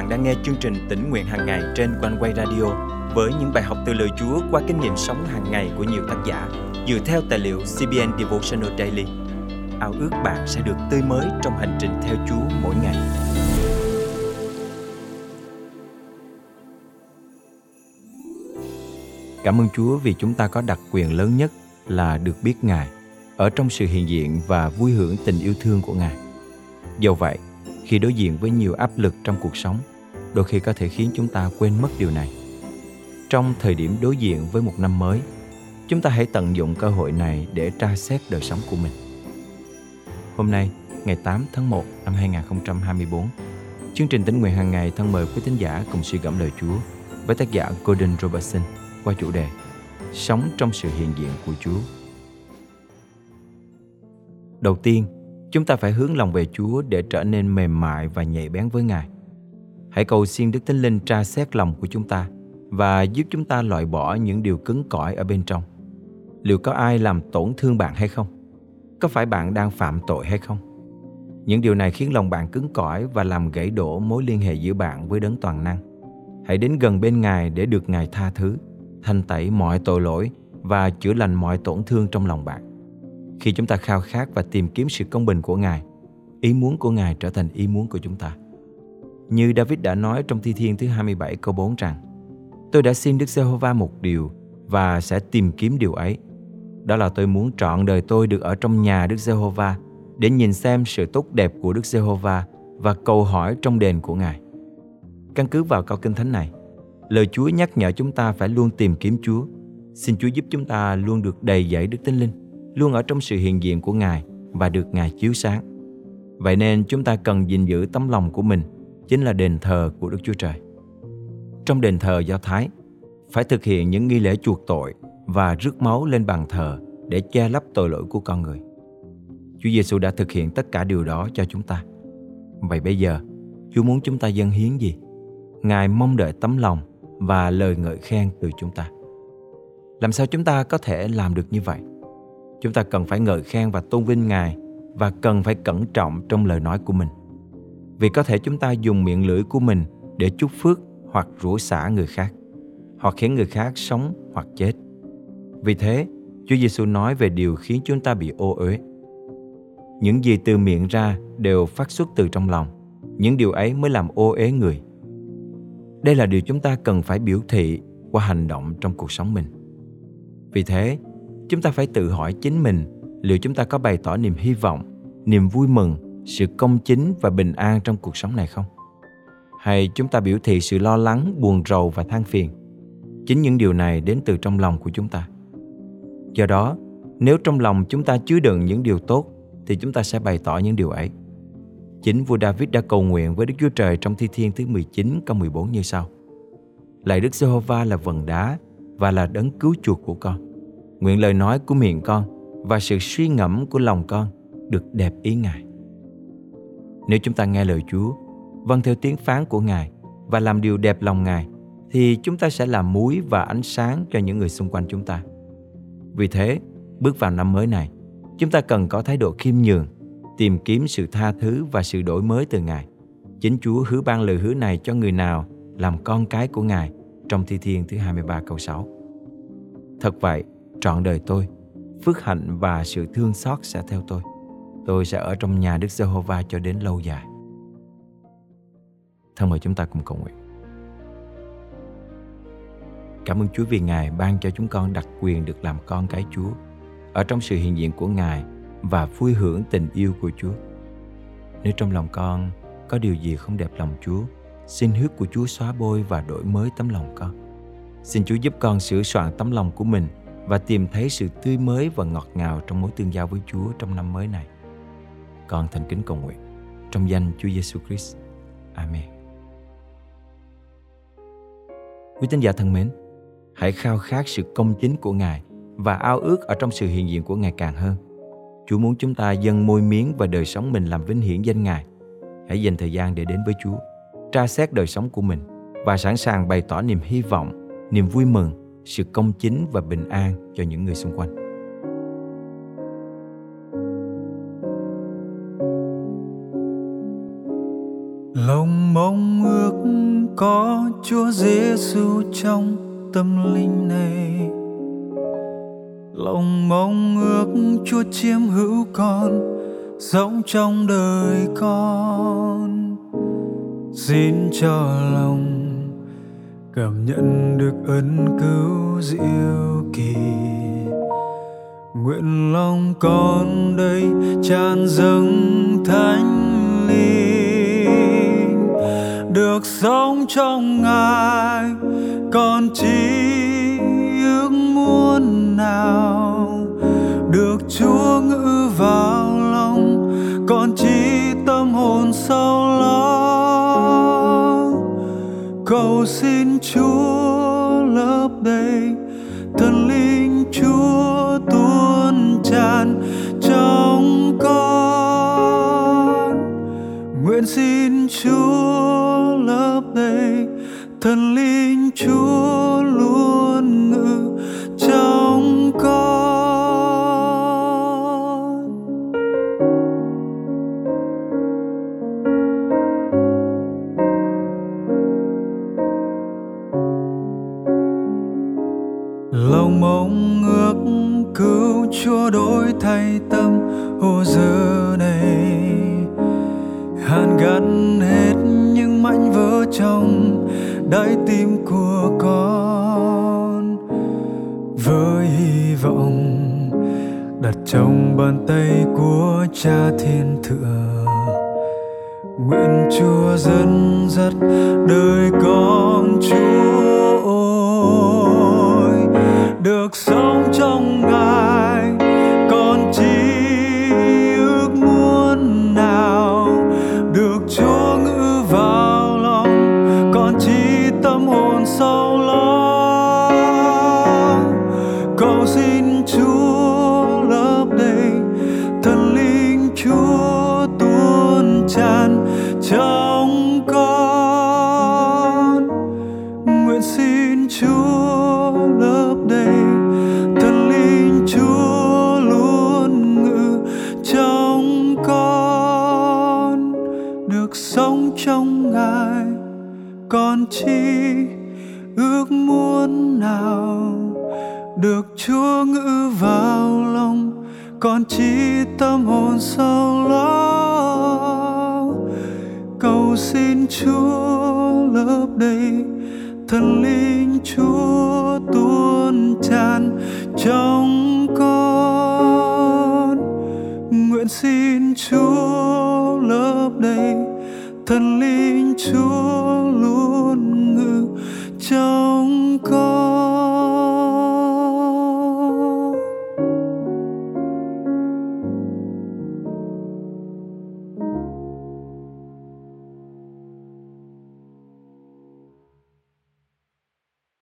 bạn đang nghe chương trình tỉnh nguyện hàng ngày trên quanh quay radio với những bài học từ lời Chúa qua kinh nghiệm sống hàng ngày của nhiều tác giả dựa theo tài liệu CBN Devotional Daily. Ao ước bạn sẽ được tươi mới trong hành trình theo Chúa mỗi ngày. Cảm ơn Chúa vì chúng ta có đặc quyền lớn nhất là được biết Ngài ở trong sự hiện diện và vui hưởng tình yêu thương của Ngài. Do vậy, khi đối diện với nhiều áp lực trong cuộc sống, đôi khi có thể khiến chúng ta quên mất điều này. Trong thời điểm đối diện với một năm mới, chúng ta hãy tận dụng cơ hội này để tra xét đời sống của mình. Hôm nay, ngày 8 tháng 1 năm 2024, chương trình tính nguyện hàng ngày thân mời quý tín giả cùng suy gẫm lời Chúa với tác giả Gordon Robertson qua chủ đề Sống trong sự hiện diện của Chúa. Đầu tiên, chúng ta phải hướng lòng về Chúa để trở nên mềm mại và nhạy bén với Ngài. Hãy cầu xin Đức Thánh Linh tra xét lòng của chúng ta và giúp chúng ta loại bỏ những điều cứng cỏi ở bên trong. Liệu có ai làm tổn thương bạn hay không? Có phải bạn đang phạm tội hay không? Những điều này khiến lòng bạn cứng cỏi và làm gãy đổ mối liên hệ giữa bạn với đấng toàn năng. Hãy đến gần bên Ngài để được Ngài tha thứ, thanh tẩy mọi tội lỗi và chữa lành mọi tổn thương trong lòng bạn. Khi chúng ta khao khát và tìm kiếm sự công bình của Ngài, ý muốn của Ngài trở thành ý muốn của chúng ta. Như David đã nói trong Thi Thiên thứ 27 câu 4 rằng Tôi đã xin Đức Giê-hô-va một điều và sẽ tìm kiếm điều ấy. Đó là tôi muốn trọn đời tôi được ở trong nhà Đức Giê-hô-va để nhìn xem sự tốt đẹp của Đức Giê-hô-va và cầu hỏi trong đền của Ngài. Căn cứ vào câu kinh thánh này, lời Chúa nhắc nhở chúng ta phải luôn tìm kiếm Chúa. Xin Chúa giúp chúng ta luôn được đầy dẫy Đức Tinh Linh luôn ở trong sự hiện diện của Ngài và được Ngài chiếu sáng. Vậy nên chúng ta cần gìn giữ tấm lòng của mình chính là đền thờ của Đức Chúa Trời. Trong đền thờ Do Thái, phải thực hiện những nghi lễ chuộc tội và rước máu lên bàn thờ để che lấp tội lỗi của con người. Chúa Giêsu đã thực hiện tất cả điều đó cho chúng ta. Vậy bây giờ, Chúa muốn chúng ta dâng hiến gì? Ngài mong đợi tấm lòng và lời ngợi khen từ chúng ta. Làm sao chúng ta có thể làm được như vậy? Chúng ta cần phải ngợi khen và tôn vinh Ngài và cần phải cẩn trọng trong lời nói của mình. Vì có thể chúng ta dùng miệng lưỡi của mình để chúc phước hoặc rủa xả người khác, hoặc khiến người khác sống hoặc chết. Vì thế, Chúa Giêsu nói về điều khiến chúng ta bị ô uế. Những gì từ miệng ra đều phát xuất từ trong lòng. Những điều ấy mới làm ô uế người. Đây là điều chúng ta cần phải biểu thị qua hành động trong cuộc sống mình. Vì thế, chúng ta phải tự hỏi chính mình liệu chúng ta có bày tỏ niềm hy vọng niềm vui mừng sự công chính và bình an trong cuộc sống này không? Hay chúng ta biểu thị sự lo lắng, buồn rầu và than phiền? Chính những điều này đến từ trong lòng của chúng ta. Do đó, nếu trong lòng chúng ta chứa đựng những điều tốt, thì chúng ta sẽ bày tỏ những điều ấy. Chính vua David đã cầu nguyện với Đức Chúa Trời trong Thi Thiên thứ 19 câu 14 như sau. Lạy Đức Giê-hô-va là vần đá và là đấng cứu chuộc của con. Nguyện lời nói của miệng con và sự suy ngẫm của lòng con được đẹp ý Ngài. Nếu chúng ta nghe lời Chúa, vâng theo tiếng phán của Ngài và làm điều đẹp lòng Ngài, thì chúng ta sẽ làm muối và ánh sáng cho những người xung quanh chúng ta. Vì thế, bước vào năm mới này, chúng ta cần có thái độ khiêm nhường, tìm kiếm sự tha thứ và sự đổi mới từ Ngài. Chính Chúa hứa ban lời hứa này cho người nào làm con cái của Ngài trong Thi Thiên thứ 23 câu 6. Thật vậy, trọn đời tôi phước hạnh và sự thương xót sẽ theo tôi tôi sẽ ở trong nhà Đức Giê-hô-va cho đến lâu dài. Thân mời chúng ta cùng cầu nguyện. Cảm ơn Chúa vì Ngài ban cho chúng con đặc quyền được làm con cái Chúa ở trong sự hiện diện của Ngài và vui hưởng tình yêu của Chúa. Nếu trong lòng con có điều gì không đẹp lòng Chúa, xin huyết của Chúa xóa bôi và đổi mới tấm lòng con. Xin Chúa giúp con sửa soạn tấm lòng của mình và tìm thấy sự tươi mới và ngọt ngào trong mối tương giao với Chúa trong năm mới này. Con thành kính cầu nguyện trong danh Chúa Giêsu Christ. Amen. Quý tín giả thân mến, hãy khao khát sự công chính của Ngài và ao ước ở trong sự hiện diện của Ngài càng hơn. Chúa muốn chúng ta dâng môi miếng và đời sống mình làm vinh hiển danh Ngài. Hãy dành thời gian để đến với Chúa, tra xét đời sống của mình và sẵn sàng bày tỏ niềm hy vọng, niềm vui mừng sự công chính và bình an cho những người xung quanh lòng mong ước có Chúa Giêsu trong tâm linh này. Lòng mong ước Chúa chiếm hữu con, sống trong đời con. Xin cho lòng cảm nhận được ân cứu diệu kỳ. Nguyện lòng con đây tràn dâng thánh linh được sống trong ngài, còn chỉ ước muốn nào được chúa ngự vào lòng, còn chỉ tâm hồn sâu lo. Cầu xin chúa lớp đầy, thần linh chúa tuôn tràn trong con. Nguyện xin chúa lấp đầy thần linh chúa luôn ngự trong con. Lòng mong ước cứu chúa đổi thay tâm ô giờ này. Hàn gắn đáy tim của con. Với hy vọng đặt trong bàn tay của cha thiên thượng, nguyện chúa dẫn dắt đời con chúa ôi được sống còn sâu lo cầu xin chúa lấp đầy thần linh chúa tuôn tràn trong con nguyện xin chúa lấp đầy thần linh chúa luôn ngự trong con được sống trong ngài, con chi ước muốn nào được chúa ngự vào lòng, còn chỉ tâm hồn sâu lo. Cầu xin chúa lớp đầy thần linh, chúa tuôn tràn trong con. Nguyện xin chúa lớp đầy thần linh, chúa 够。